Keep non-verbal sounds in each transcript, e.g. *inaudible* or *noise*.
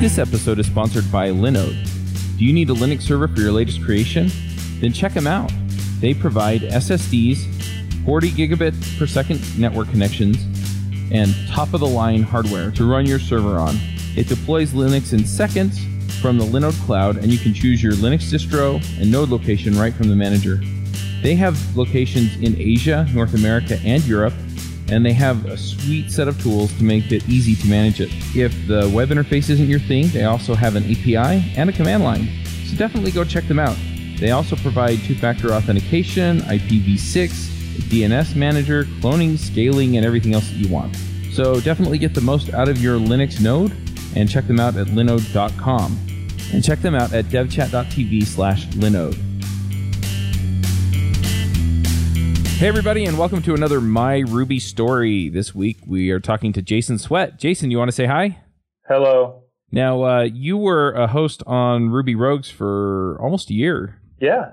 This episode is sponsored by Linode. Do you need a Linux server for your latest creation? Then check them out. They provide SSDs, 40 gigabit per second network connections, and top of the line hardware to run your server on. It deploys Linux in seconds from the Linode cloud, and you can choose your Linux distro and node location right from the manager. They have locations in Asia, North America, and Europe, and they have a sweet set of tools to make it easy to manage it. If the web interface isn't your thing, they also have an API and a command line. So definitely go check them out. They also provide two factor authentication, IPv6, DNS manager, cloning, scaling, and everything else that you want. So definitely get the most out of your Linux node and check them out at linode.com. And check them out at devchat.tv slash linode. Hey, everybody, and welcome to another My Ruby story. This week we are talking to Jason Swett. Jason, you want to say hi? Hello. Now, uh, you were a host on Ruby Rogues for almost a year. Yeah.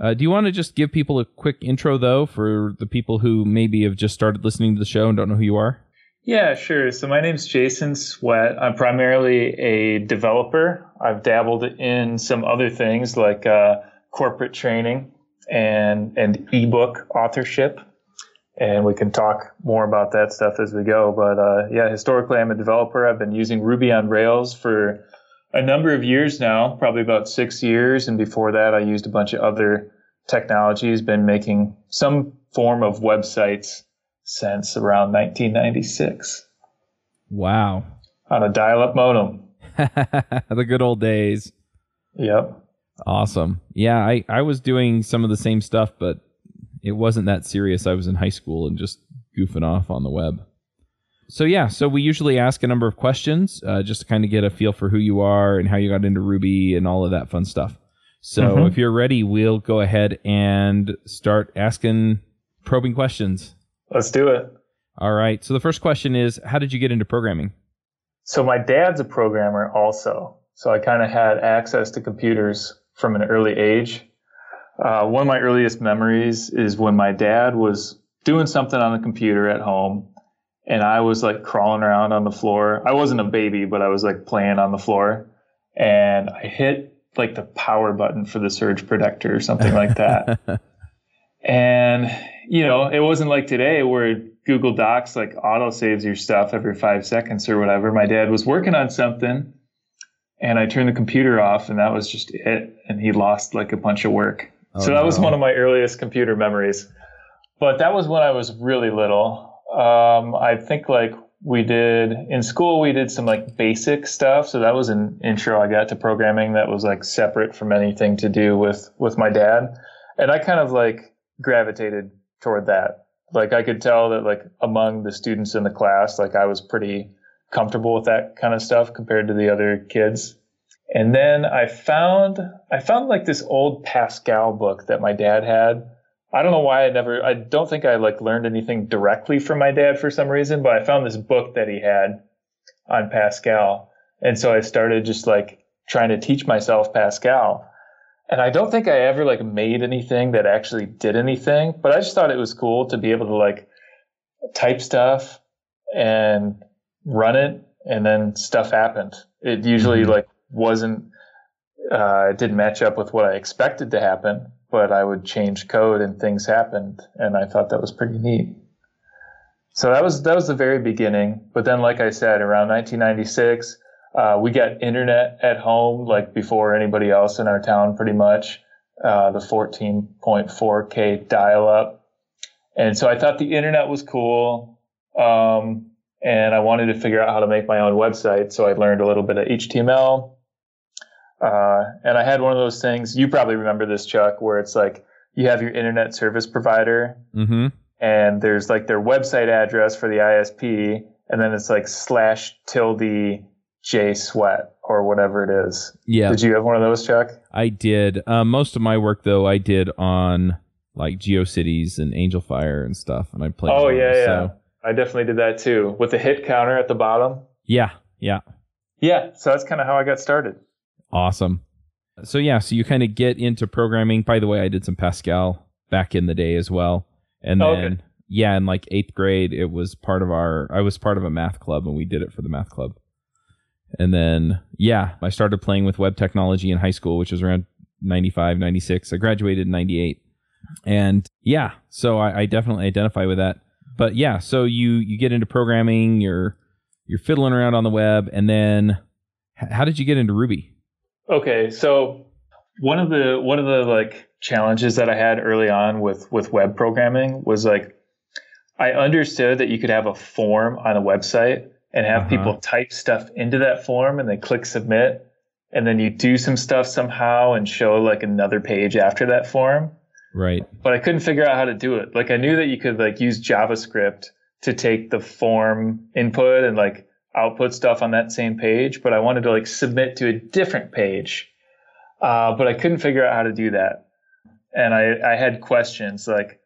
Uh, do you want to just give people a quick intro, though, for the people who maybe have just started listening to the show and don't know who you are? Yeah, sure. So my name's Jason Swett. I'm primarily a developer. I've dabbled in some other things like uh, corporate training and and ebook authorship, and we can talk more about that stuff as we go. But uh, yeah, historically, I'm a developer. I've been using Ruby on Rails for a number of years now, probably about six years, and before that, I used a bunch of other technologies. Been making some form of websites since around 1996. Wow. On a dial-up modem. *laughs* the good old days. Yep. Awesome. Yeah, I, I was doing some of the same stuff, but it wasn't that serious. I was in high school and just goofing off on the web. So, yeah, so we usually ask a number of questions uh, just to kind of get a feel for who you are and how you got into Ruby and all of that fun stuff. So, mm-hmm. if you're ready, we'll go ahead and start asking probing questions. Let's do it. All right. So, the first question is How did you get into programming? So, my dad's a programmer also. So, I kind of had access to computers from an early age. Uh, one of my earliest memories is when my dad was doing something on the computer at home and I was like crawling around on the floor. I wasn't a baby, but I was like playing on the floor and I hit like the power button for the surge protector or something like that. *laughs* and, you know, it wasn't like today where Google Docs like auto saves your stuff every five seconds or whatever. My dad was working on something and I turned the computer off, and that was just it. And he lost like a bunch of work. Oh, so that no. was one of my earliest computer memories. But that was when I was really little. Um, I think like we did in school, we did some like basic stuff. So that was an intro I got to programming that was like separate from anything to do with with my dad. And I kind of like gravitated toward that. Like I could tell that like among the students in the class, like I was pretty comfortable with that kind of stuff compared to the other kids. And then I found I found like this old Pascal book that my dad had. I don't know why I never I don't think I like learned anything directly from my dad for some reason, but I found this book that he had on Pascal. And so I started just like trying to teach myself Pascal. And I don't think I ever like made anything that actually did anything, but I just thought it was cool to be able to like type stuff and run it and then stuff happened. It usually mm-hmm. like wasn't uh, it didn't match up with what I expected to happen, but I would change code and things happened, and I thought that was pretty neat. So that was that was the very beginning. But then, like I said, around 1996, uh, we got internet at home, like before anybody else in our town, pretty much. Uh, the 14.4k dial-up, and so I thought the internet was cool. Um, and I wanted to figure out how to make my own website. So I learned a little bit of HTML. Uh, and I had one of those things. You probably remember this, Chuck, where it's like you have your internet service provider, mm-hmm. and there's like their website address for the ISP, and then it's like slash tilde J sweat or whatever it is. Yeah. Did you have one of those, Chuck? I did. Um, most of my work though, I did on like GeoCities and Angelfire and stuff, and I played. Oh yeah, yeah. So I definitely did that too with the hit counter at the bottom. Yeah, yeah. Yeah, so that's kind of how I got started. Awesome. So yeah, so you kind of get into programming. By the way, I did some Pascal back in the day as well. And Oh, then okay. yeah, in like eighth grade, it was part of our. I was part of a math club, and we did it for the math club. And then yeah, I started playing with web technology in high school, which was around 95, 96. I graduated in 98. And yeah, so I, I definitely identify with that. But yeah, so you you get into programming, you're you're fiddling around on the web, and then how did you get into Ruby? Okay, so one of the one of the like challenges that I had early on with with web programming was like I understood that you could have a form on a website and have Uh-huh. people type stuff into that form and then click submit and then you do some stuff somehow and show like another page after that form Right. but I couldn't figure out how to do it. Like I knew that you could like use JavaScript to take the form input and like output stuff on that same page, but I wanted to like submit to a different page. Uh, but I couldn't figure out how to do that. And I, I had questions like,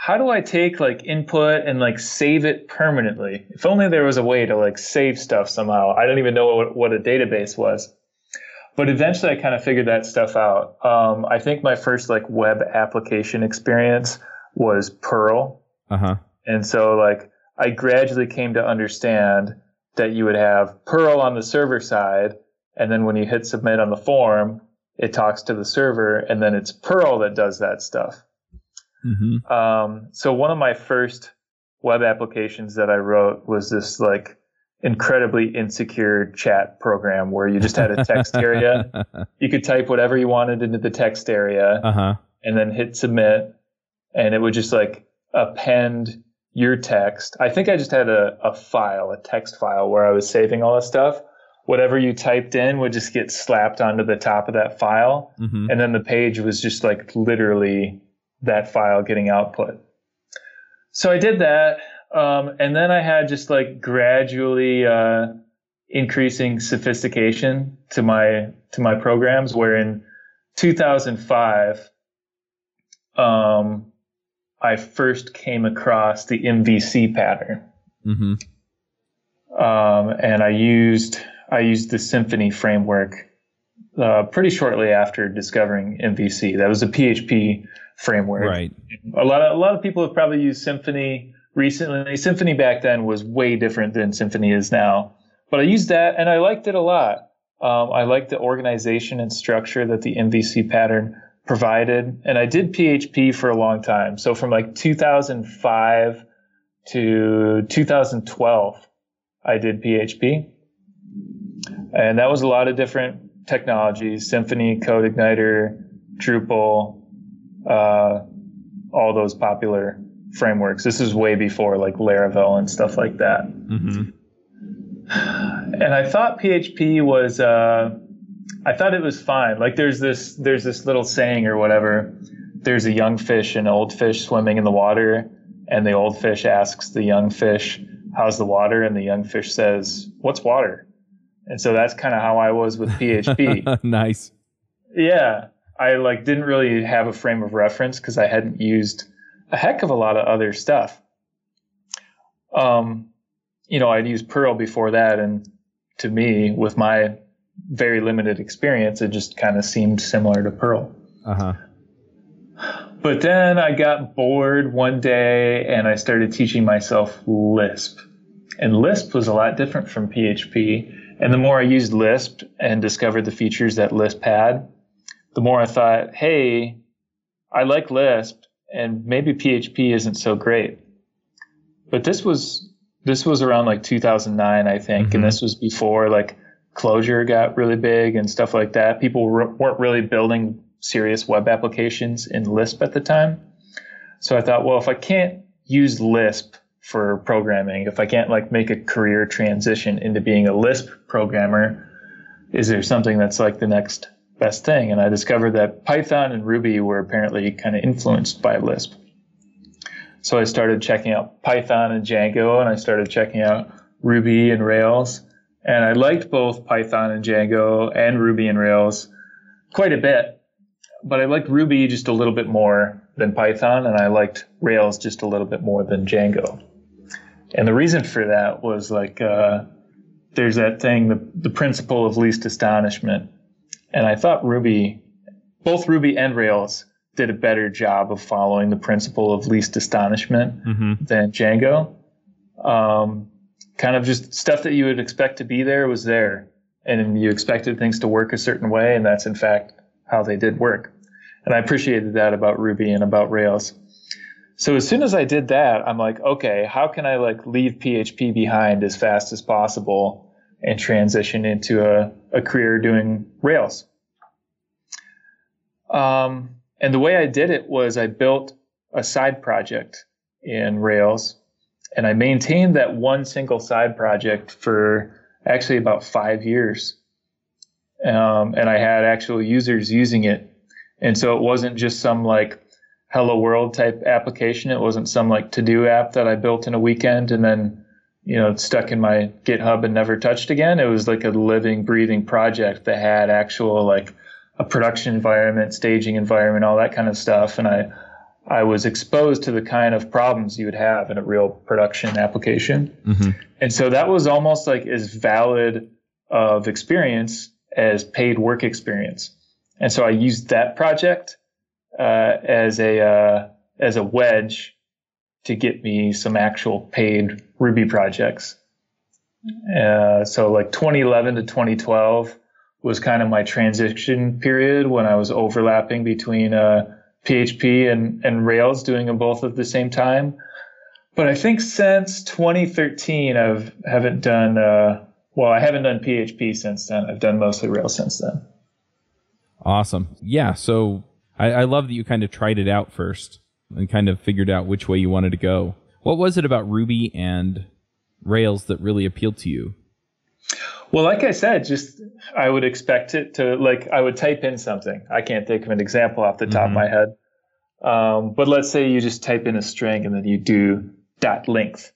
how do I take like input and like save it permanently? If only there was a way to like save stuff somehow. I don't even know what, what a database was but eventually I kind of figured that stuff out. Um, I think my first like web application experience was Perl. Uh huh. And so like I gradually came to understand that you would have Perl on the server side. And then when you hit submit on the form, it talks to the server and then it's Perl that does that stuff. Mm-hmm. Um, so one of my first web applications that I wrote was this like incredibly insecure chat program where you just had a text area. *laughs* You could type whatever you wanted into the text area uh huh. and then hit submit and it would just like append your text. I think I just had a, a file, a text file where I was saving all this stuff. Whatever you typed in would just get slapped onto the top of that file. Mm-hmm. And then the page was just like literally that file getting output. So I did that. Um, and then I had just like gradually uh, increasing sophistication to my to my programs. Where in 2005, um, I first came across the MVC pattern, Mm-hmm. um, and I used I used the Symfony framework uh, pretty shortly after discovering MVC. That was a PHP framework. Right. A lot of a lot of people have probably used Symfony recently. Symfony back then was way different than Symfony is now. But I used that and I liked it a lot. Um, I liked the organization and structure that the MVC pattern provided. And I did PHP for a long time. So from like 2005 to 2012, I did PHP. And that was a lot of different technologies Symfony, CodeIgniter, Drupal, uh, all those popular frameworks. This is way before like Laravel and stuff like that. Mm-hmm. And I thought PHP was, uh, I thought it was fine. Like there's this, there's this little saying or whatever. There's a young fish and old fish swimming in the water, and the old fish asks the young fish, "How's the water?" And the young fish says, "What's water?" And so that's kind of how I was with PHP. *laughs* nice. Yeah, I like didn't really have a frame of reference because I hadn't used a heck of a lot of other stuff. Um, you know, I'd used Perl before that, and to me, with my very limited experience, it just kind of seemed similar to Perl. Uh huh. But then I got bored one day and I started teaching myself Lisp. And Lisp was a lot different from PHP. And the more I used Lisp and discovered the features that Lisp had, the more I thought, hey, I like Lisp and maybe PHP isn't so great. But this was this was around like 2009, I think, Mhm. and this was before like Clojure got really big and stuff like that. People re- weren't really building serious web applications in Lisp at the time. So I thought, well, if I can't use Lisp for programming, if I can't like make a career transition into being a Lisp programmer, is there something that's like the next best thing? And I discovered that Python and Ruby were apparently kind of influenced by Lisp. So I started checking out Python and Django, and I started checking out Ruby and Rails. And I liked both Python and Django and Ruby and Rails quite a bit. But I liked Ruby just a little bit more than Python, and I liked Rails just a little bit more than Django. And the reason for that was like uh, there's that thing, the, the principle of least astonishment. And I thought Ruby, both Ruby and Rails, did a better job of following the principle of least astonishment mm-hmm. than Django. Um, kind of just stuff that you would expect to be there was there, and you expected things to work a certain way, and that's in fact how they did work. And I appreciated that about Ruby and about Rails. So as soon as I did that, I'm like, okay, how can I like leave PHP behind as fast as possible and transition into a, a career doing Rails? Um, and the way I did it was I built a side project in Rails and I maintained that one single side project for actually about five years. Um, and I had actual users using it. And so it wasn't just some like hello world type application. It wasn't some like to do app that I built in a weekend and then, you know, stuck in my GitHub and never touched again. It was like a living, breathing project that had actual like a production environment, staging environment, all that kind of stuff. And I, I was exposed to the kind of problems you would have in a real production application. Mm-hmm. And so that was almost like as valid of experience as paid work experience. And so I used that project uh, as a uh, as a wedge to get me some actual paid Ruby projects. Uh, so like 2011 to 2012 was kind of my transition period when I was overlapping between PHP uh, and, and Rails, doing them both at the same time. But I think since 2013, I've haven't done uh, well. I haven't done PHP since then. I've done mostly Rails since then. Awesome. Yeah. So I, I love that you kind of tried it out first and kind of figured out which way you wanted to go. What was it about Ruby and Rails that really appealed to you? Well, like I said, just I would expect it to like I would type in something. I can't think of an example off the top mm-hmm. of my head. Um, but let's say you just type in a string and then you do dot length.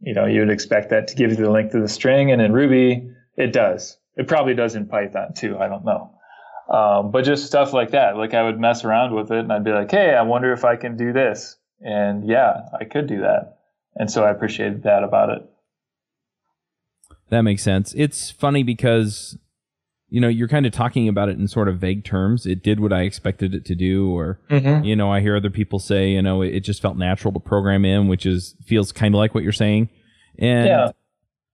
You know, you would expect that to give you the length of the string, and in Ruby, it does. It probably does in Python too. I don't know. Um, but just stuff like that. Like I would mess around with it and I'd be like, hey, I wonder if I can do this. And yeah, I could do that. And so I appreciated that about it. That makes sense. It's funny because, you know, you're kind of talking about it in sort of vague terms. It did what I expected it to do. Or, mm-hmm. you know, I hear other people say, you know, it, it just felt natural to program in, which is feels kind of like what you're saying. And yeah.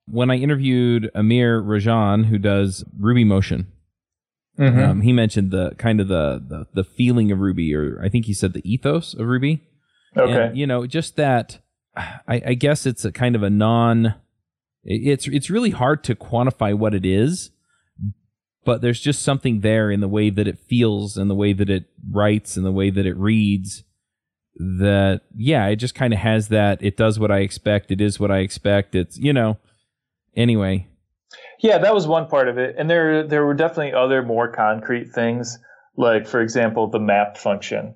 when I interviewed Amir Rajan, who does RubyMotion, Mm-hmm. Um, he mentioned the kind of the, the, the feeling of Ruby, or I think he said the ethos of Ruby. Okay. And, you know, just that. I, I guess it's a kind of a non. It's it's really hard to quantify what it is, but there's just something there in the way that it feels and the way that it writes and the way that it reads that yeah it just kind of has that it does what i expect it is what i expect it's you know anyway yeah, that was one part of it, and there there were definitely other more concrete things, like for example the map function.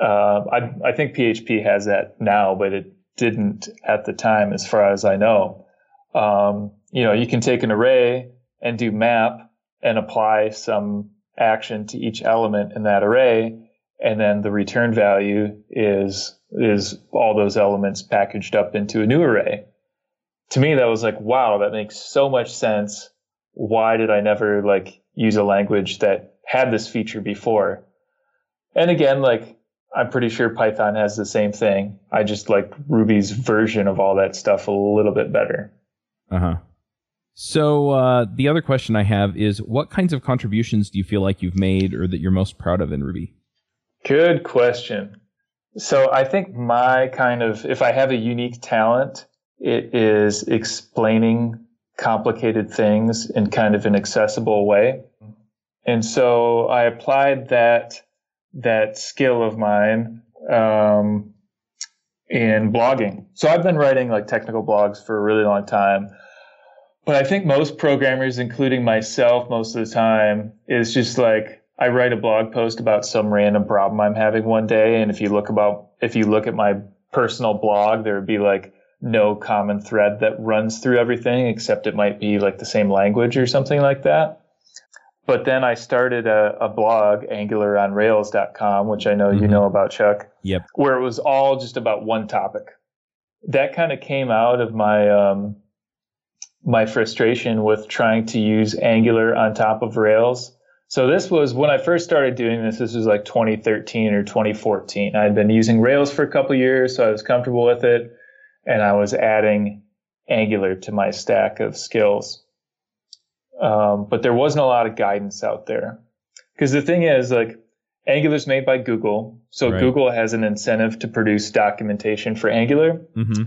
Uh, I I think PHP has that now, but it didn't at the time, as far as I know. Um, you know, you can take an array and do map and apply some action to each element in that array, and then the return value is is all those elements packaged up into a new array to me that was like wow that makes so much sense. Why did i never like use a language that had this feature before? And again like i'm pretty sure python has the same thing. I just like ruby's version of all that stuff a little bit better. Uh-huh. So uh, the other question i have is what kinds of contributions do you feel like you've made or that you're most proud of in ruby? Good question. So i think my kind of if i have a unique talent it is explaining complicated things in kind of an accessible way. And so I applied that that skill of mine um, in blogging. So I've been writing like technical blogs for a really long time. But I think most programmers, including myself, most of the time, is just like I write a blog post about some random problem I'm having one day, and if you look about if you look at my personal blog, there would be like no common thread that runs through everything, except it might be like the same language or something like that. But then I started a, a blog, angularonrails.com, which I know mm-hmm. you know about, Chuck. Yep. Where it was all just about one topic. That kind of came out of my um, my frustration with trying to use Angular on top of Rails. So this was when I first started doing this. This was like 2013 or 2014. I had been using Rails for a couple years, so I was comfortable with it, and I was adding Angular to my stack of skills. Um, but there wasn't a lot of guidance out there because the thing is, like, Angular is made by Google, so right. Google has an incentive to produce documentation for Angular. Mm-hmm.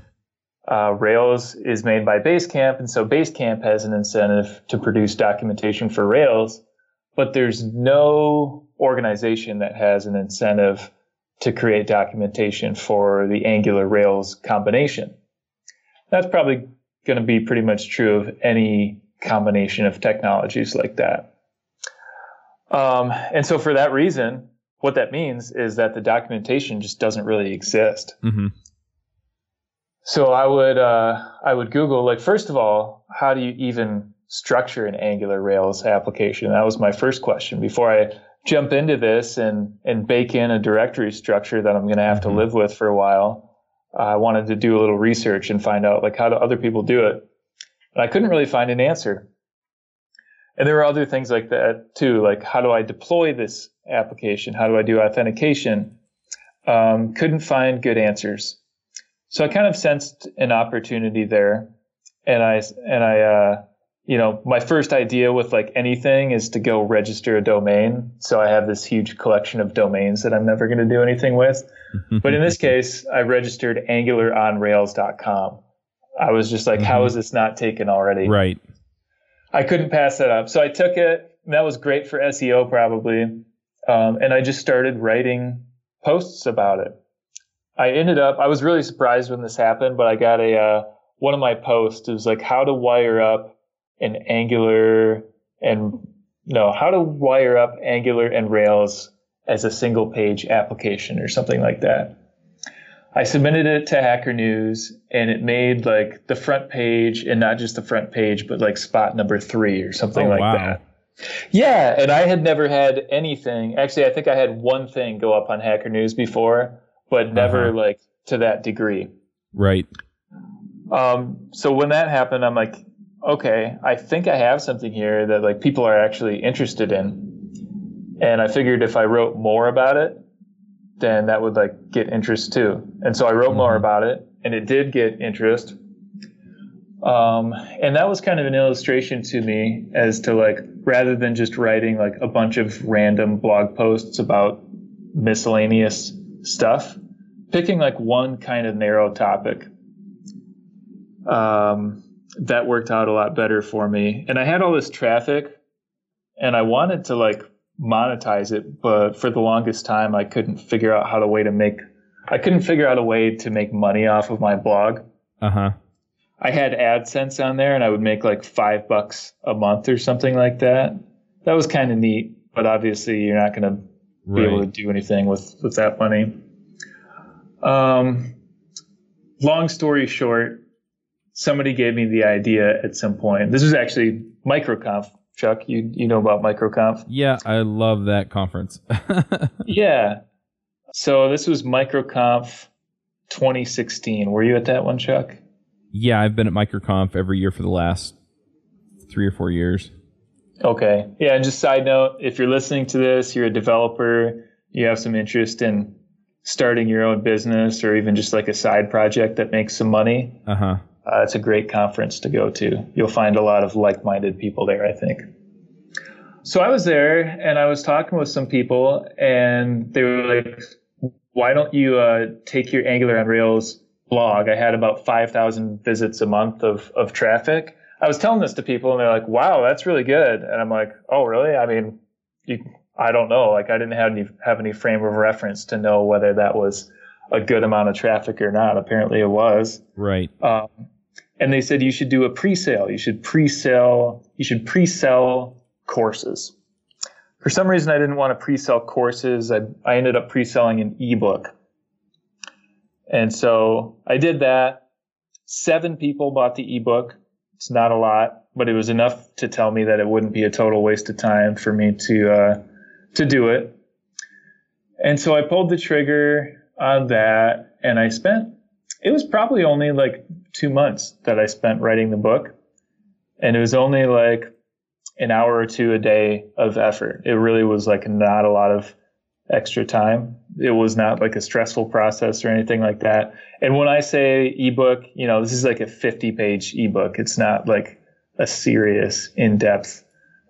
Uh, Rails is made by Basecamp, and so Basecamp has an incentive to produce documentation for Rails, but there's no organization that has an incentive to create documentation for the Angular Rails combination. That's probably going to be pretty much true of any combination of technologies like that. Um, and so for that reason, what that means is that the documentation just doesn't really exist. Mm-hmm. So I would uh, I would Google like first of all, how do you even structure an Angular Rails application? That was my first question before I jump into this and and bake in a directory structure that I'm going to have mm-hmm. to live with for a while. I wanted to do a little research and find out like how do other people do it. And I couldn't really find an answer. And there were other things like that too, like how do I deploy this application? How do I do authentication? Um, couldn't find good answers. So I kind of sensed an opportunity there, and I and I uh, you know my first idea with like anything is to go register a domain. So I have this huge collection of domains that I'm never going to do anything with. *laughs* but in this case, I registered AngularOnRails.com. I was just like, mm-hmm. how is this not taken already? Right. I couldn't pass that up, so I took it. And that was great for SEO probably, um, and I just started writing posts about it. I ended up, I was really surprised when this happened, but I got a, uh, one of my posts is like how to wire up an Angular and no, how to wire up Angular and Rails as a single page application or something like that. I submitted it to Hacker News and it made like the front page and not just the front page, but like spot number three or something oh, like wow. that. Yeah. And I had never had anything. Actually, I think I had one thing go up on Hacker News before but never uh-huh. like to that degree. Right. Um, so when that happened, I'm like, okay, I think I have something here that like people are actually interested in. And I figured if I wrote more about it, then that would like get interest too. And so I wrote mm-hmm. more about it and it did get interest. Um, and that was kind of an illustration to me as to like, rather than just writing like a bunch of random blog posts about miscellaneous stuff, picking like one kind of narrow topic um, that worked out a lot better for me. And I had all this traffic and I wanted to like monetize it, but for the longest time I couldn't figure out how to way to make I couldn't figure out a way to make money off of my blog. Uh-huh. I had AdSense on there and I would make like five bucks a month or something like that. That was kind of neat, but obviously you're not going to be able to do anything with with that money. Um, long story short, somebody gave me the idea at some point. This was actually MicroConf. Chuck, you you know about MicroConf? Yeah, I love that conference. *laughs* yeah. So this was MicroConf 2016. Were you at that one, Chuck? Yeah, I've been at MicroConf every year for the last three or four years. Okay. Yeah, and just side note, if you're listening to this, you're a developer, you have some interest in starting your own business or even just like a side project that makes some money. Uh-huh. Uh, it's a great conference to go to. You'll find a lot of like-minded people there, I think. So I was there and I was talking with some people and they were like, why don't you uh, take your Angular on Rails blog? I had about 5,000 visits a month of, of traffic I was telling this to people and they're like, wow, that's really good. And I'm like, oh, really? I mean, you, I don't know. Like I didn't have any, have any frame of reference to know whether that was a good amount of traffic or not. Apparently it was. Right. Um, and they said you should do a pre-sale. You should pre-sell, you should pre-sell courses. For some reason, I didn't want to pre-sell courses. I, I ended up pre-selling an ebook. And so I did that. Seven people bought the ebook. It's not a lot, but it was enough to tell me that it wouldn't be a total waste of time for me to uh, to do it. And so I pulled the trigger on that, and I spent. It was probably only like two months that I spent writing the book, and it was only like an hour or two a day of effort. It really was like not a lot of extra time. It was not like a stressful process or anything like that. And when I say ebook, you know, this is like a 50 page ebook. It's not like a serious, in depth,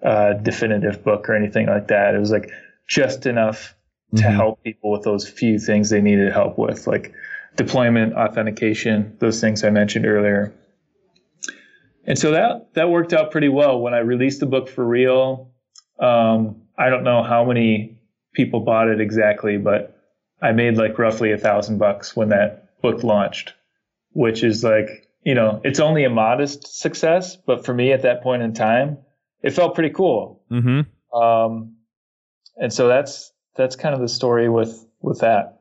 uh, definitive book or anything like that. It was like just enough to mm-hmm. help people with those few things they needed help with, like deployment, authentication, those things I mentioned earlier. And so that that worked out pretty well. When I released the book for real, um, I don't know how many people bought it exactly, but I made like roughly a thousand bucks when that book launched, which is like you know it's only a modest success, but for me at that point in time, it felt pretty cool. Mm-hmm. Um, and so that's that's kind of the story with with that.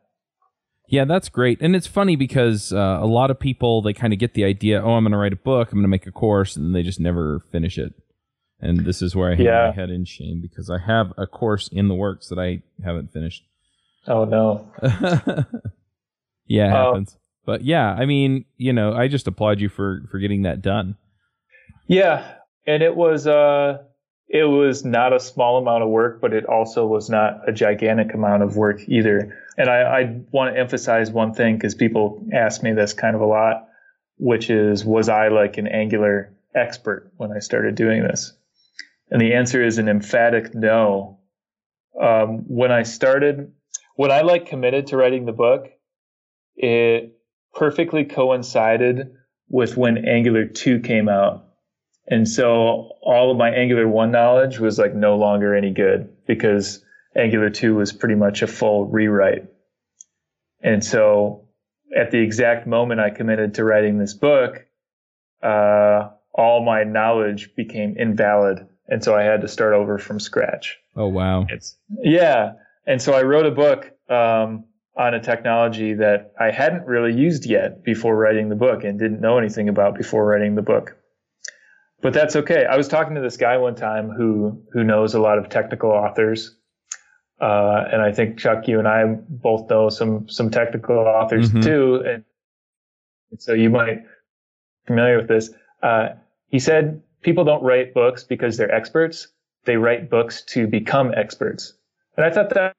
Yeah, that's great. And it's funny because uh, a lot of people they kind of get the idea, oh, I'm going to write a book, I'm going to make a course, and they just never finish it. And this is where I hang yeah. my head in shame because I have a course in the works that I haven't finished. Oh no. *laughs* yeah, it um, happens. But yeah, I mean, you know, I just applaud you for for getting that done. Yeah, and it was uh it was not a small amount of work, but it also was not a gigantic amount of work either. And I, I want to emphasize one thing because people ask me this kind of a lot, which is, was I like an Angular expert when I started doing this? And the answer is an emphatic no. Um, when I started, when I like committed to writing the book, it perfectly coincided with when Angular 2 came out. And so all of my Angular 1 knowledge was like no longer any good because Angular 2 was pretty much a full rewrite. And so at the exact moment I committed to writing this book, uh, all my knowledge became invalid. And so I had to start over from scratch. Oh, wow. It's, yeah. And so I wrote a book um, on a technology that I hadn't really used yet before writing the book and didn't know anything about before writing the book but that's okay. I was talking to this guy one time who who knows a lot of technical authors, uh, and I think Chuck, you and I both know some some technical authors mm-hmm. too, and, so you might be familiar with this. Uh, he said people don't write books because they're experts; they write books to become experts. And I thought that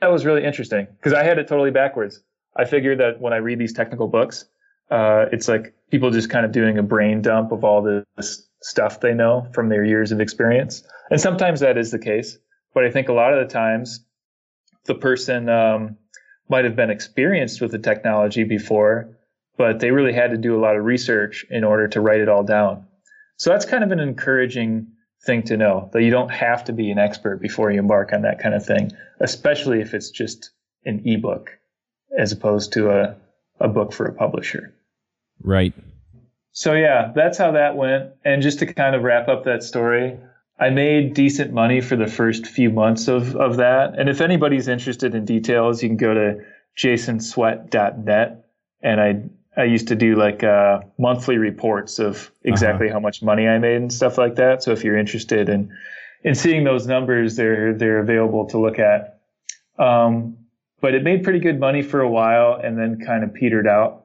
that was really interesting because I had it totally backwards. I figured that when I read these technical books, uh, it's like people just kind of doing a brain dump of all this stuff they know from their years of experience. And sometimes that is the case. But I think a lot of the times the person um, might have been experienced with the technology before, but they really had to do a lot of research in order to write it all down. So that's kind of an encouraging thing to know that you don't have to be an expert before you embark on that kind of thing, especially if it's just an ebook as opposed to a, a book for a publisher. Right. So yeah, that's how that went. And just to kind of wrap up that story, I made decent money for the first few months of, of that. And if anybody's interested in details, you can go to jasonswett.net. And I, I used to do like uh, monthly reports of exactly uh-huh. how much money I made and stuff like that. So if you're interested in, in seeing those numbers, they're, they're available to look at. Um, but it made pretty good money for a while and then kind of petered out.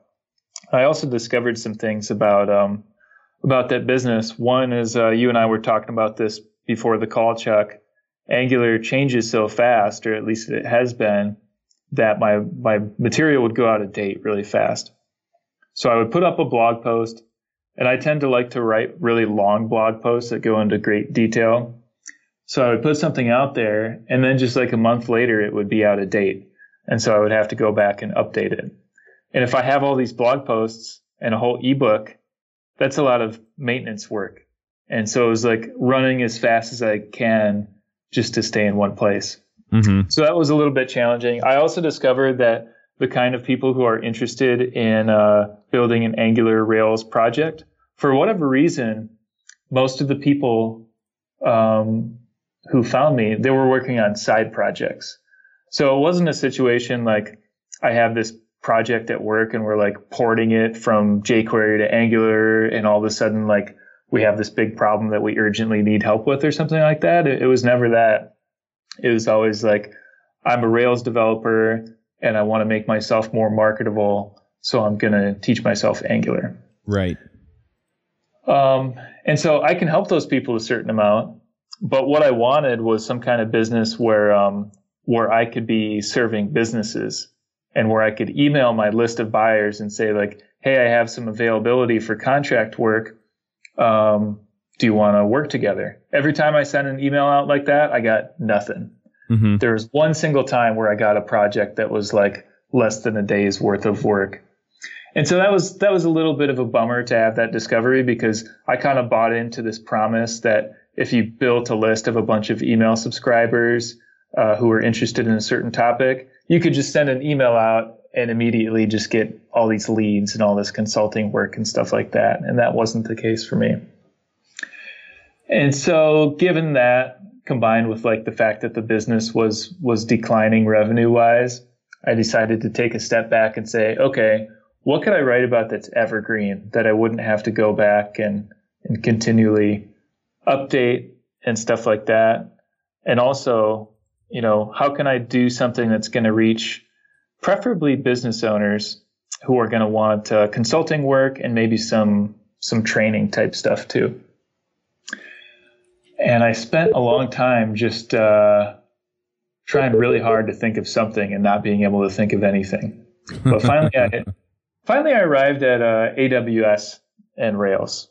I also discovered some things about um, about that business. One is uh, you and I were talking about this before the call, Chuck. Angular changes so fast, or at least it has been, that my my material would go out of date really fast. So I would put up a blog post, and I tend to like to write really long blog posts that go into great detail. So I would put something out there, and then just like a month later, it would be out of date, and so I would have to go back and update it. And if I have all these blog posts and a whole ebook, that's a lot of maintenance work. And so it was like running as fast as I can just to stay in one place. Mm-hmm. So that was a little bit challenging. I also discovered that the kind of people who are interested in uh, building an Angular Rails project, for whatever reason, most of the people um, who found me, they were working on side projects. So it wasn't a situation like I have this project at work and we're like porting it from jQuery to Angular and all of a sudden like we have this big problem that we urgently need help with or something like that. It, it was never that. It was always like I'm a Rails developer and I want to make myself more marketable, so I'm going to teach myself Angular. Right. Um, and so I can help those people a certain amount, but what I wanted was some kind of business where um, where I could be serving businesses and where I could email my list of buyers and say like, "Hey, I have some availability for contract work. Um, do you want to work together?" Every time I sent an email out like that, I got nothing. Mm-hmm. There was one single time where I got a project that was like less than a day's worth of work. And so that was that was a little bit of a bummer to have that discovery because I kind of bought into this promise that if you built a list of a bunch of email subscribers uh, who are interested in a certain topic, you could just send an email out and immediately just get all these leads and all this consulting work and stuff like that. And that wasn't the case for me. And so, given that, combined with like the fact that the business was was declining revenue wise, I decided to take a step back and say, okay, what could I write about that's evergreen that I wouldn't have to go back and and continually update and stuff like that. And also, you know, how can I do something that's going to reach preferably business owners who are going to want uh, consulting work and maybe some some training type stuff too. And I spent a long time just uh, trying really hard to think of something and not being able to think of anything. But finally, I *laughs* finally I arrived at uh, AWS and Rails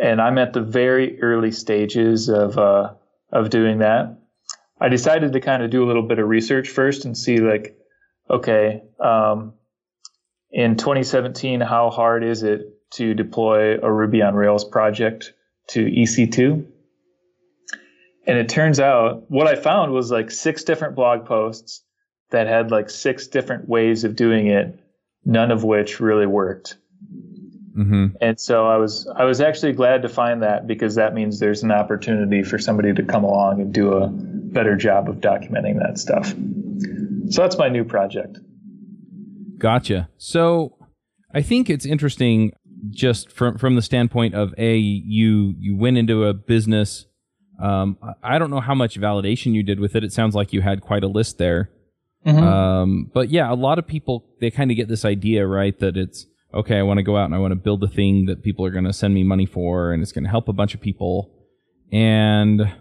and I'm at the very early stages of uh, of doing that. I decided to kind of do a little bit of research first and see like, okay, um, in 2017, how hard is it to deploy a Ruby on Rails project to EC2? And it turns out what I found was like six different blog posts that had like six different ways of doing it, none of which really worked. Mm-hmm. And so I was I was actually glad to find that because that means there's an opportunity for somebody to come along and do a better job of documenting that stuff. So that's my new project. Gotcha. So I think it's interesting just from from the standpoint of a you you went into a business. Um, I don't know how much validation you did with it. It sounds like you had quite a list there. Mm-hmm. Um, but yeah, a lot of people they kind of get this idea right that it's okay, I want to go out and I want to build a thing that people are going to send me money for and it's going to help a bunch of people. And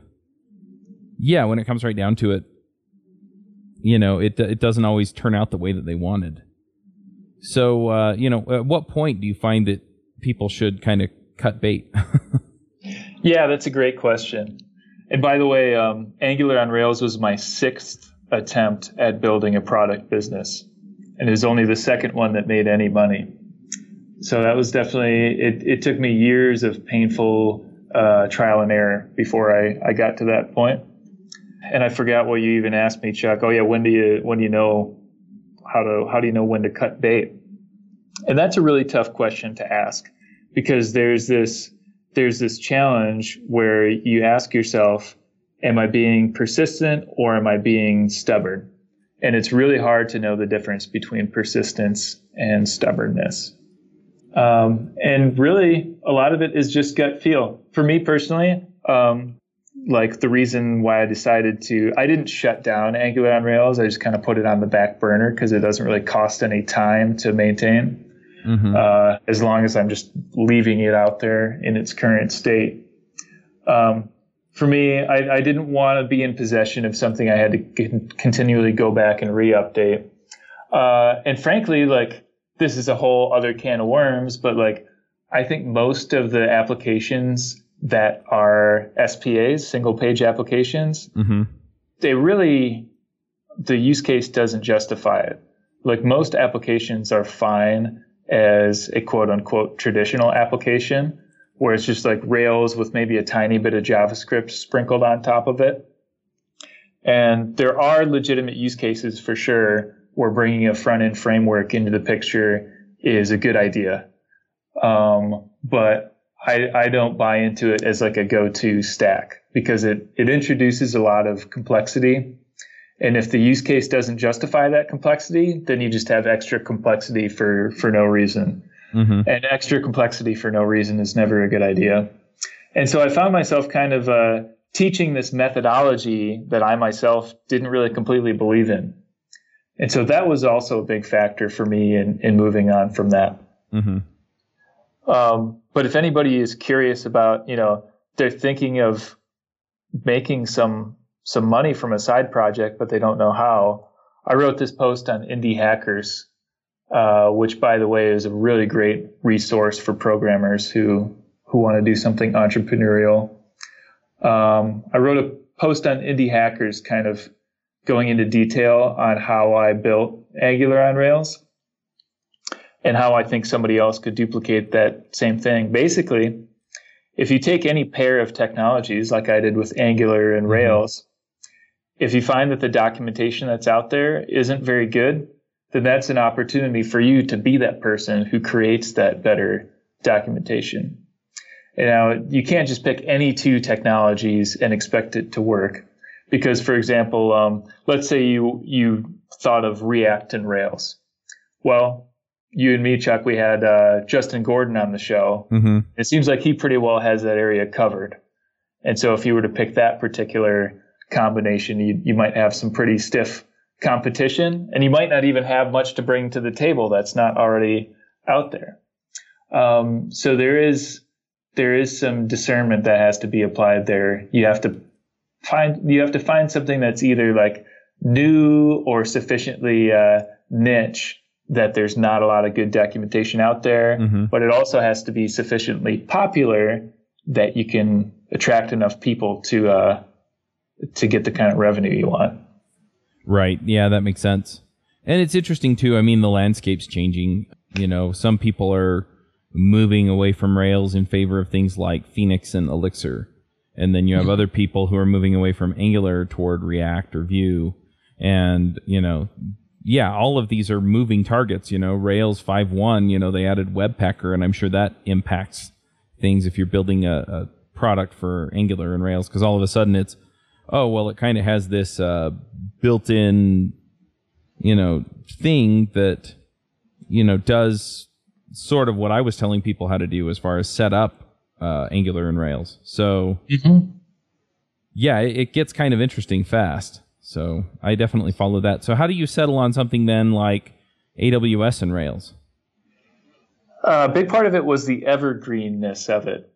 yeah, when it comes right down to it, you know, it it doesn't always turn out the way that they wanted. So, uh, you know, at what point do you find that people should kind of cut bait? *laughs* yeah, that's a great question. And by the way, um, Angular on Rails was my sixth attempt at building a product business, and it was only the second one that made any money so that was definitely it. It took me years of painful uh, trial and error before I, I got to that point. And I forgot what you even asked me, Chuck. Oh yeah, when do you when do you know how to how do you know when to cut bait? And that's a really tough question to ask because there's this there's this challenge where you ask yourself, am I being persistent or am I being stubborn? And it's really hard to know the difference between persistence and stubbornness. Um, and really, a lot of it is just gut feel. For me personally, um, like the reason why I decided to, I didn't shut down Angular on Rails. I just kind of put it on the back burner because it doesn't really cost any time to maintain. Mm-hmm. Uh, as long as I'm just leaving it out there in its current state. Um, for me, I, I didn't want to be in possession of something I had to continually go back and re-update. Uh, and frankly, like this is a whole other can of worms, but like I think most of the applications that are SPAs, single page applications, mm-hmm. they really, the use case doesn't justify it. Like most applications are fine as a quote unquote traditional application, where it's just like Rails with maybe a tiny bit of JavaScript sprinkled on top of it. And there are legitimate use cases for sure where bringing a front end framework into the picture is a good idea. Um, but I, I don't buy into it as like a go-to stack because it, it introduces a lot of complexity. And if the use case doesn't justify that complexity, then you just have extra complexity for, for no reason. Mm-hmm. And extra complexity for no reason is never a good idea. And so I found myself kind of uh, teaching this methodology that I myself didn't really completely believe in. And so that was also a big factor for me in, in moving on from that. Mm-hmm. Um, but if anybody is curious about, you know, they're thinking of making some some money from a side project, but they don't know how. I wrote this post on Indie Hackers, uh, which, by the way, is a really great resource for programmers who who want to do something entrepreneurial. Um, I wrote a post on Indie Hackers, kind of going into detail on how I built Angular on Rails and how I think somebody else could duplicate that same thing. Basically, if you take any pair of technologies like I did with Angular and mm-hmm. Rails, if you find that the documentation that's out there isn't very good, then that's an opportunity for you to be that person who creates that better documentation. You know, you can't just pick any two technologies and expect it to work. Because, for example, um, let's say you you thought of React and Rails. Well, you and me, Chuck, we had uh, Justin Gordon on the show. Mm-hmm. It seems like he pretty well has that area covered. And so, if you were to pick that particular combination, you, you might have some pretty stiff competition, and you might not even have much to bring to the table that's not already out there. Um, so there is there is some discernment that has to be applied there. You have to find you have to find something that's either like new or sufficiently uh, niche that there's not a lot of good documentation out there, mm-hmm. but it also has to be sufficiently popular that you can attract enough people to uh, to get the kind of revenue you want. Right. Yeah, that makes sense. And it's interesting too. I mean, the landscape's changing. You know, some people are moving away from Rails in favor of things like Phoenix and Elixir. And then you have other people who are moving away from Angular toward React or Vue. And, you know, yeah, all of these are moving targets. You know, Rails 5.1, you know, they added Webpacker, and I'm sure that impacts things if you're building a, a product for Angular and Rails, because all of a sudden it's, oh, well, it kind of has this uh, built in, you know, thing that, you know, does sort of what I was telling people how to do as far as set up uh, Angular and Rails. So, mm-hmm. yeah, it, it gets kind of interesting fast. So I definitely follow that. So how do you settle on something then like AWS and Rails? A uh, big part of it was the evergreenness of it.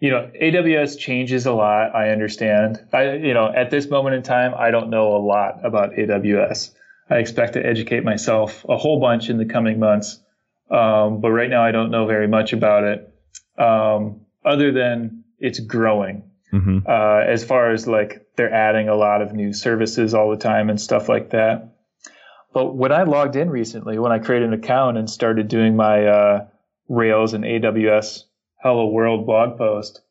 You know, AWS changes a lot. I understand. I, you know, at this moment in time, I don't know a lot about AWS. I expect to educate myself a whole bunch in the coming months. Um, but right now, I don't know very much about it, um, other than it's growing. Mm-hmm. Uh, as far as like they're adding a lot of new services all the time and stuff like that. But when I logged in recently, when I created an account and started doing my uh, Rails and AWS Hello World blog post,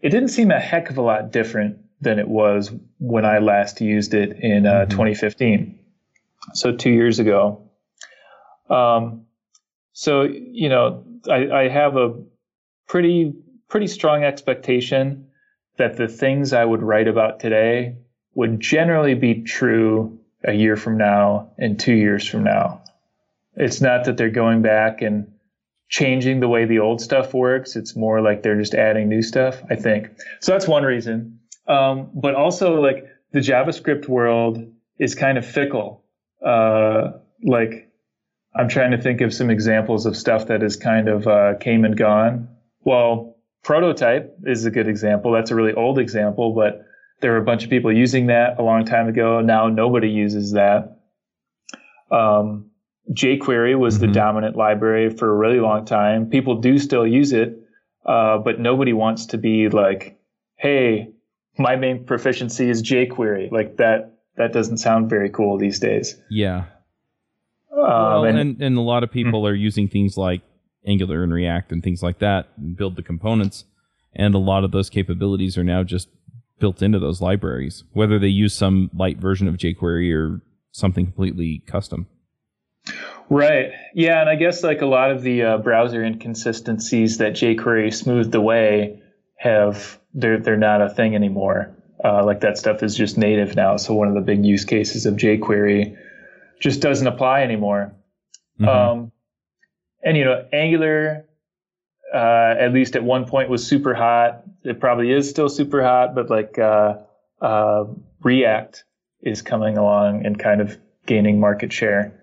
it didn't seem a heck of a lot different than it was when I last used it in uh, mm-hmm. 2015. So two years ago. Um, so you know, I, I have a pretty pretty strong expectation that the things I would write about today would generally be true a year from now and two years from now. It's not that they're going back and changing the way the old stuff works. It's more like they're just adding new stuff, I think. So that's one reason. Um, but also, like, the JavaScript world is kind of fickle. Uh, like, I'm trying to think of some examples of stuff that is kind of uh, came and gone. Well, Prototype is a good example. That's a really old example, but there were a bunch of people using that a long time ago. Now nobody uses that. Um, jQuery was mm-hmm. the dominant library for a really long time. People do still use it, uh, but nobody wants to be like, "Hey, my main proficiency is jQuery." Like that. That doesn't sound very cool these days. Yeah. Um, well, and, and, and a lot of people mm-hmm. are using things like Angular and React and things like that and build the components. And a lot of those capabilities are now just built into those libraries, whether they use some light version of jQuery or something completely custom. Right. Yeah, and I guess like a lot of the uh, browser inconsistencies that jQuery smoothed away have they're they're not a thing anymore. Uh, like that stuff is just native now. So one of the big use cases of jQuery just doesn't apply anymore. Mm-hmm. Um, and you know, Angular, uh, at least at one point, was super hot. It probably is still super hot, but like uh, uh, React is coming along and kind of gaining market share.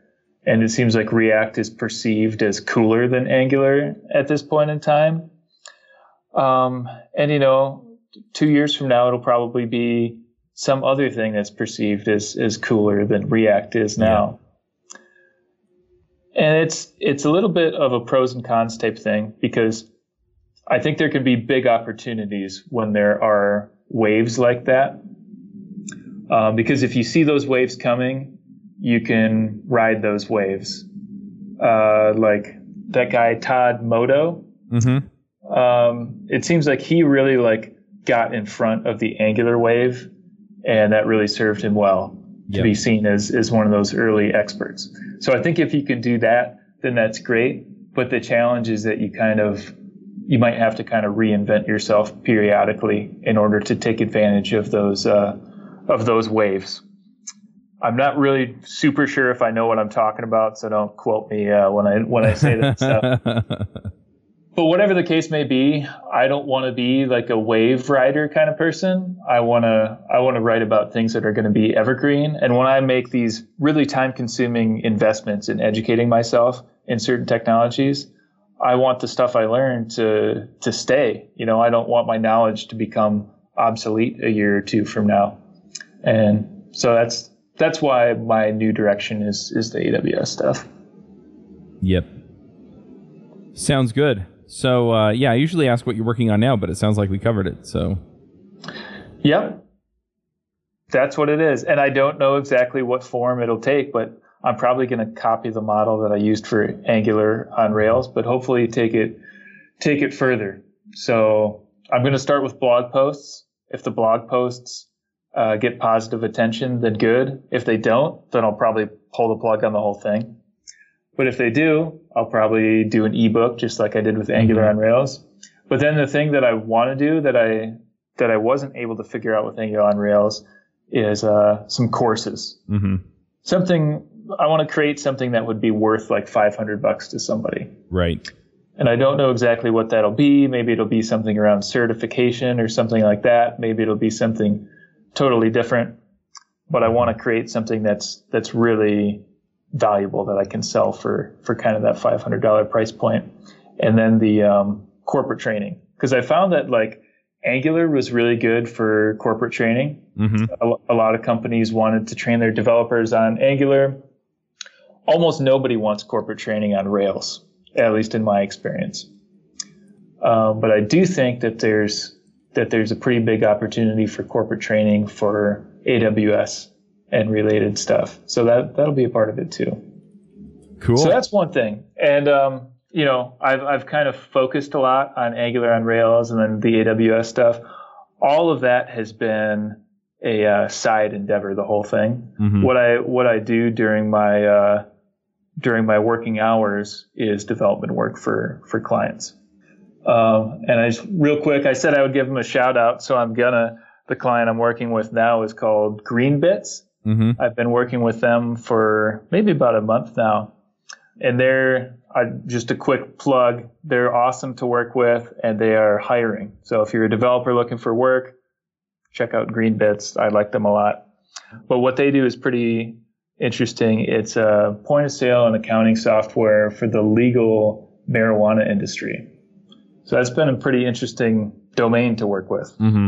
And it seems like React is perceived as cooler than Angular at this point in time. Um, and you know, two years from now, it'll probably be some other thing that's perceived as, as cooler than React is now. And it's it's a little bit of a pros and cons type thing because I think there can be big opportunities when there are waves like that. Um, because if you see those waves coming, you can ride those waves. Uh, like that guy Todd Motto. Mm-hmm. Um, it seems like he really like got in front of the Angular wave, and that really served him well to yep. be seen as as one of those early experts. So I think if you can do that, then that's great. But the challenge is that you kind of you might have to kind of reinvent yourself periodically in order to take advantage of those uh, of those waves. I'm not really super sure if I know what I'm talking about, so don't quote me uh, when I when I say that stuff. *laughs* but whatever the case may be, I don't want to be like a wave rider kind of person. I want to I want to write about things that are going to be evergreen. And when I make these really time consuming investments in educating myself in certain technologies, I want the stuff I learned to to stay. You know, I don't want my knowledge to become obsolete a year or two from now. And so that's that's why my new direction is is the AWS stuff. Yep. Sounds good. So uh, yeah, I usually ask what you're working on now, but it sounds like we covered it. So. Yep. That's what it is, and I don't know exactly what form it'll take, but I'm probably going to copy the model that I used for Angular on Rails, but hopefully take it take it further. So I'm going to start with blog posts. If the blog posts uh, get positive attention, then good. If they don't, then I'll probably pull the plug on the whole thing. But if they do, I'll probably do an ebook just like I did with Angular mm-hmm. on Rails. But then the thing that I want to do that I that I wasn't able to figure out with Angular on Rails is uh, some courses. Mm-hmm. Something I want to create something that would be worth like 500 bucks to somebody. Right. And I don't know exactly what that'll be. Maybe it'll be something around certification or something like that. Maybe it'll be something totally different. But I want to create something that's that's really valuable that I can sell for for kind of that $500 price. And then the um, corporate training because I found that like Angular was really good for corporate training. Mm-hmm. A, a, lot of companies wanted to train their developers on Angular almost nobody wants corporate training on Rails, at least in my experience. Um, but I do think that there's that there's a pretty big opportunity for corporate training for AWS and related stuff. So that that'll be a part of it too. Cool. So that's one thing, and um, you know, I've I've kind of focused a lot on Angular on Rails and then the AWS stuff. All of that has been a uh, side endeavor, the whole thing. Mm-hmm. What I what I do during my uh, during my working hours is development work for for clients. Um, and I just real quick, I said I would give them a shout out, so I'm gonna. The client I'm working with now is called Greenbits. Mm-hmm. I've been working with them for maybe about a month now, and they're uh, just a quick plug. They're awesome to work with, and they are hiring. So if you're a developer looking for work, check out Greenbits. I like them a lot. But what they do is pretty interesting. It's a point of sale and accounting software for the legal marijuana industry. So that's been a pretty interesting domain to work with. Mm-hmm.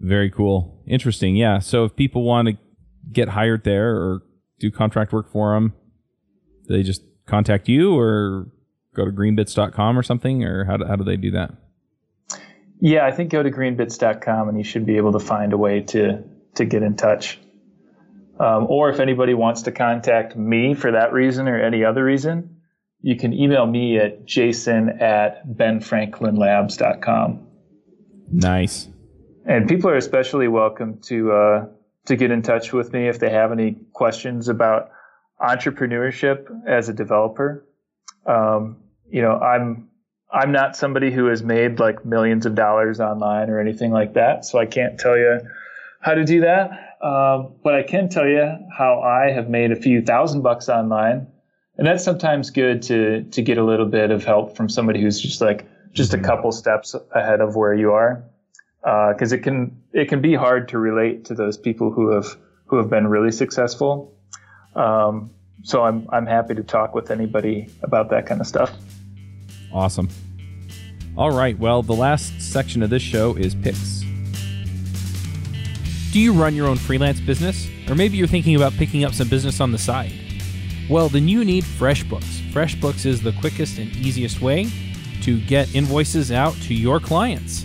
Very cool. Interesting. Yeah. So if people want to get hired there or do contract work for them, they just contact you or go to greenbits.com or something, or how do, how do they do that? Yeah, I think go to greenbits.com and you should be able to find a way to to get in touch. Um, or if anybody wants to contact me for that reason or any other reason, you can email me at jason at benfranklinlabs.com. Nice. And people are especially welcome to uh, to get in touch with me if they have any questions about entrepreneurship as a developer. Um, you know, I'm I'm not somebody who has made like millions of dollars online or anything like that, so I can't tell you how to do that. Um, but I can tell you how I have made a few thousand bucks online, and that's sometimes good to to get a little bit of help from somebody who's just like just a mm-hmm. couple steps ahead of where you are, because uh, it can it can be hard to relate to those people who have who have been really successful. Um, so I'm I'm happy to talk with anybody about that kind of stuff. Awesome. All right, well, the last section of this show is picks. Do you run your own freelance business? Or maybe you're thinking about picking up some business on the side? Well, then you need FreshBooks. FreshBooks is the quickest and easiest way to get invoices out to your clients.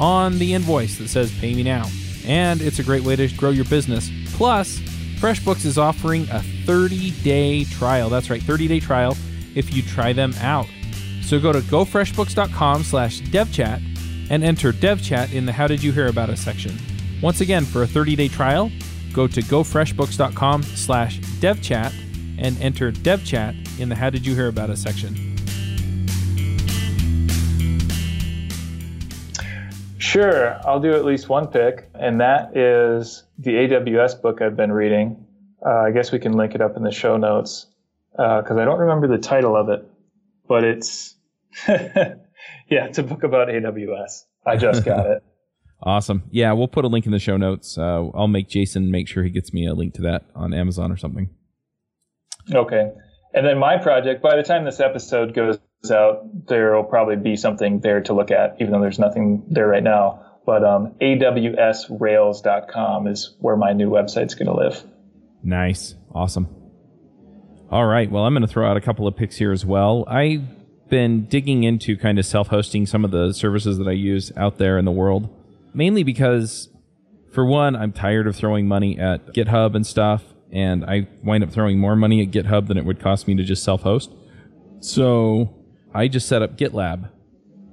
on the invoice that says Pay Me Now. And it's a great way to grow your business. Plus, FreshBooks is offering a 30 day trial. That's right, 30 day trial if you try them out. So go to gofreshbooks.com slash devchat and enter devchat in the How Did You Hear About Us section. Once again, for a 30 day trial, go to gofreshbooks.com slash devchat and enter devchat in the How Did You Hear About Us section. Sure, I'll do at least one pick, and that is the AWS book I've been reading. Uh, I guess we can link it up in the show notes because uh, I don't remember the title of it, but it's *laughs* yeah, it's a book about AWS. I just got it. *laughs* Awesome. Yeah, we'll put a link in the show notes. Uh, I'll make Jason make sure he gets me a link to that on Amazon or something. Okay. And then my project, by the time this episode goes out, there will probably be something there to look at, even though there's nothing there right now. But um, awsrails.com is where my new website's going to live. Nice. Awesome. All right. Well, I'm going to throw out a couple of picks here as well. I've been digging into kind of self hosting some of the services that I use out there in the world, mainly because, for one, I'm tired of throwing money at GitHub and stuff, and I wind up throwing more money at GitHub than it would cost me to just self host. So I just set up GitLab,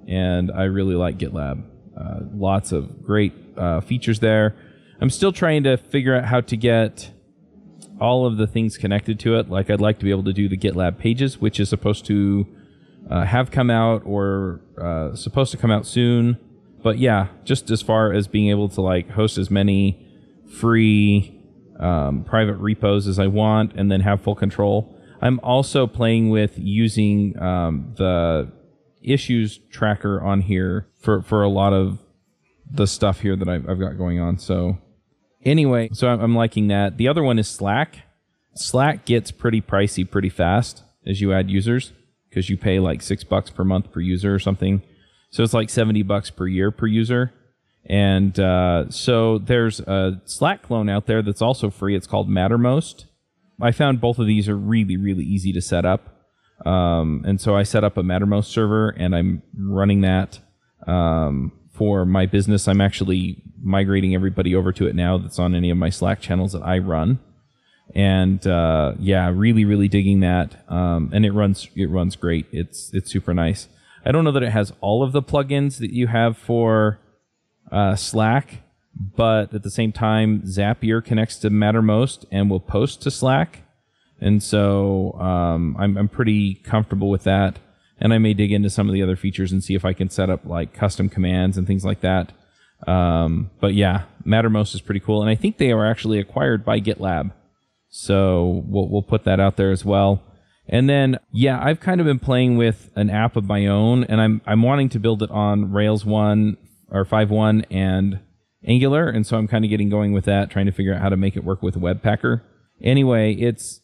and I really like GitLab. Uh, lots of great uh, features there. I'm still trying to figure out how to get all of the things connected to it. Like I'd like to be able to do the GitLab pages, which is supposed to uh, have come out or uh, supposed to come out soon. But yeah, just as far as being able to like host as many free um, private repos as I want, and then have full control. I'm also playing with using um, the issues tracker on here for, for a lot of the stuff here that I've, I've got going on. So anyway, so I'm, I'm liking that. The other one is Slack. Slack gets pretty pricey pretty fast as you add users because you pay like six bucks per month per user or something. So it's like 70 bucks per year per user. And uh, so there's a Slack clone out there that's also free. It's called Mattermost. I found both of these are really, really easy to set up. Um, and so I set up a Mattermost server and I'm running that um, for my business. I'm actually migrating everybody over to it now that's on any of my Slack channels that I run. And uh, yeah, really, really digging that. Um, and it runs it runs great. It's it's super nice. I don't know that it has all of the plugins that you have for uh, Slack, but at the same time, Zapier connects to Mattermost and will post to Slack. And so um, I'm, I'm pretty comfortable with that. And I may dig into some of the other features and see if I can set up like custom commands and things like that. Um, but yeah, Mattermost is pretty cool. And I think they are actually acquired by GitLab. So we'll, we'll put that out there as well. And then, yeah, I've kind of been playing with an app of my own and I'm, I'm wanting to build it on Rails 1 or 5.1 and Angular, and so I'm kind of getting going with that, trying to figure out how to make it work with Webpacker. Anyway, it's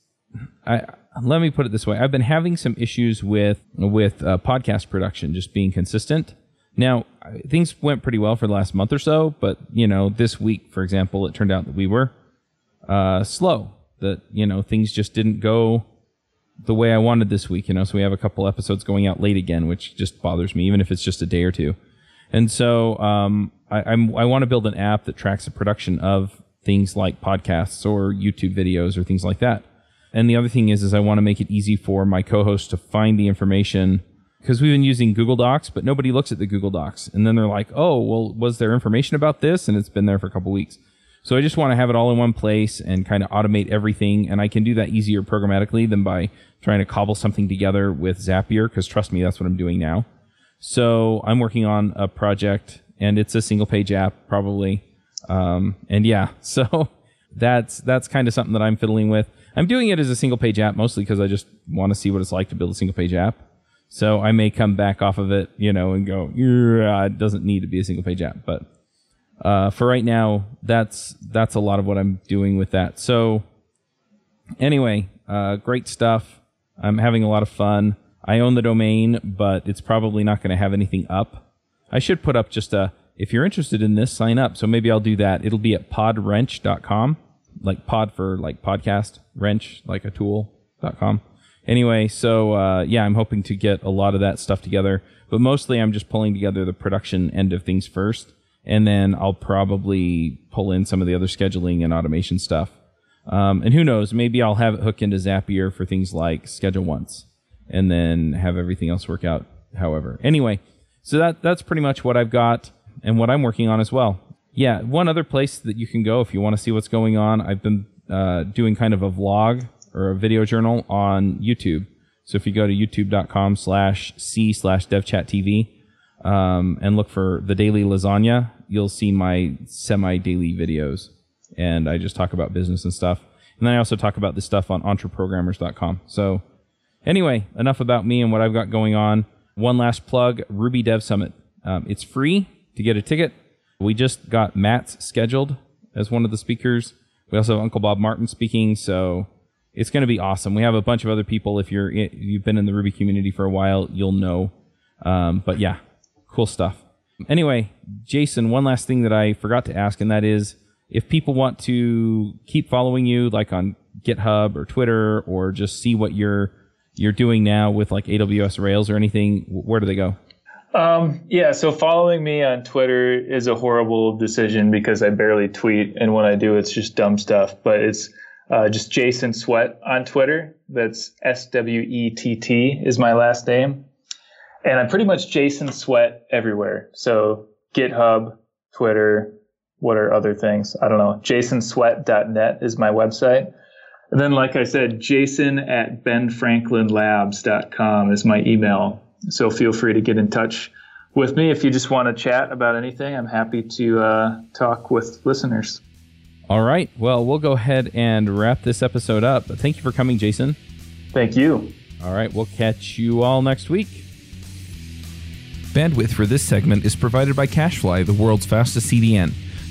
I, let me put it this way: I've been having some issues with with uh, podcast production, just being consistent. Now things went pretty well for the last month or so, but you know this week, for example, it turned out that we were uh, slow. That you know things just didn't go the way I wanted this week. You know, so we have a couple episodes going out late again, which just bothers me, even if it's just a day or two. And so um, I, I'm, I want to build an app that tracks the production of things like podcasts or YouTube videos or things like that. And the other thing is, is I want to make it easy for my co-host to find the information because we've been using Google Docs, but nobody looks at the Google Docs. And then they're like, oh, well, was there information about this? And it's been there for a couple weeks. So I just want to have it all in one place and kind of automate everything. And I can do that easier programmatically than by trying to cobble something together with Zapier, because trust me, that's what I'm doing now. So I'm working on a project, and it's a single page app, probably. Um, and yeah, *laughs* so that's that's kind of something that I'm fiddling with. I'm doing it as a single page app mostly because I just want to see what it's like to build a single page app. So I may come back off of it, you know, and go, it doesn't need to be a single page app. But uh, for right now, that's that's a lot of what I'm doing with that. So anyway, uh, great stuff. I'm having a lot of fun. I own the domain, but it's probably not going to have anything up. I should put up just a if you're interested in this, sign up. So maybe I'll do that. It'll be at podwrench.com, like pod for like podcast, wrench, like a tool.com. Anyway, so uh, yeah, I'm hoping to get a lot of that stuff together, but mostly I'm just pulling together the production end of things first, and then I'll probably pull in some of the other scheduling and automation stuff. Um, and who knows, maybe I'll have it hook into Zapier for things like ScheduleOnce, and then have everything else work out. However, anyway, so that that's pretty much what I've got and what I'm working on as well. Yeah, one other place that you can go if you want to see what's going on. I've been uh, doing kind of a vlog or a video journal on YouTube. So if you go to youtube.com slash c slash devchattv um, and look for the daily lasagna, you'll see my semi daily videos. And I just talk about business and stuff. And then I also talk about this stuff on entreprogrammers.com. So anyway, enough about me and what I've got going on. One last plug Ruby Dev Summit. Um, it's free to get a ticket. We just got Matz scheduled as one of the speakers. We also have Uncle Bob Martin speaking. So it's going to be awesome. We have a bunch of other people. If you're you've been in the Ruby community for a while, you'll know. Um, but yeah, cool stuff. Anyway, Jason, one last thing that I forgot to ask, and that is if people want to keep following you, like on GitHub or Twitter, or just see what you're you're doing now with like AWS Rails or anything, where do they go? Um, yeah, so following me on Twitter is a horrible decision because I barely tweet, and when I do, it's just dumb stuff. But it's uh, just Jason Swett on Twitter. That's S W E T T is my last name. And I'm pretty much Jason Swett everywhere. So GitHub, Twitter, what are other things? I don't know. JasonSwett.net is my website. And then, like I said, jason at benfranklinlabs.com is my email. So feel free to get in touch with me if you just want to chat about anything. I'm happy to uh, talk with listeners. All right. Well, we'll go ahead and wrap this episode up. Thank you for coming, Jason. Thank you. All right. We'll catch you all next week. Bandwidth for this segment is provided by CacheFly, the world's fastest CDN.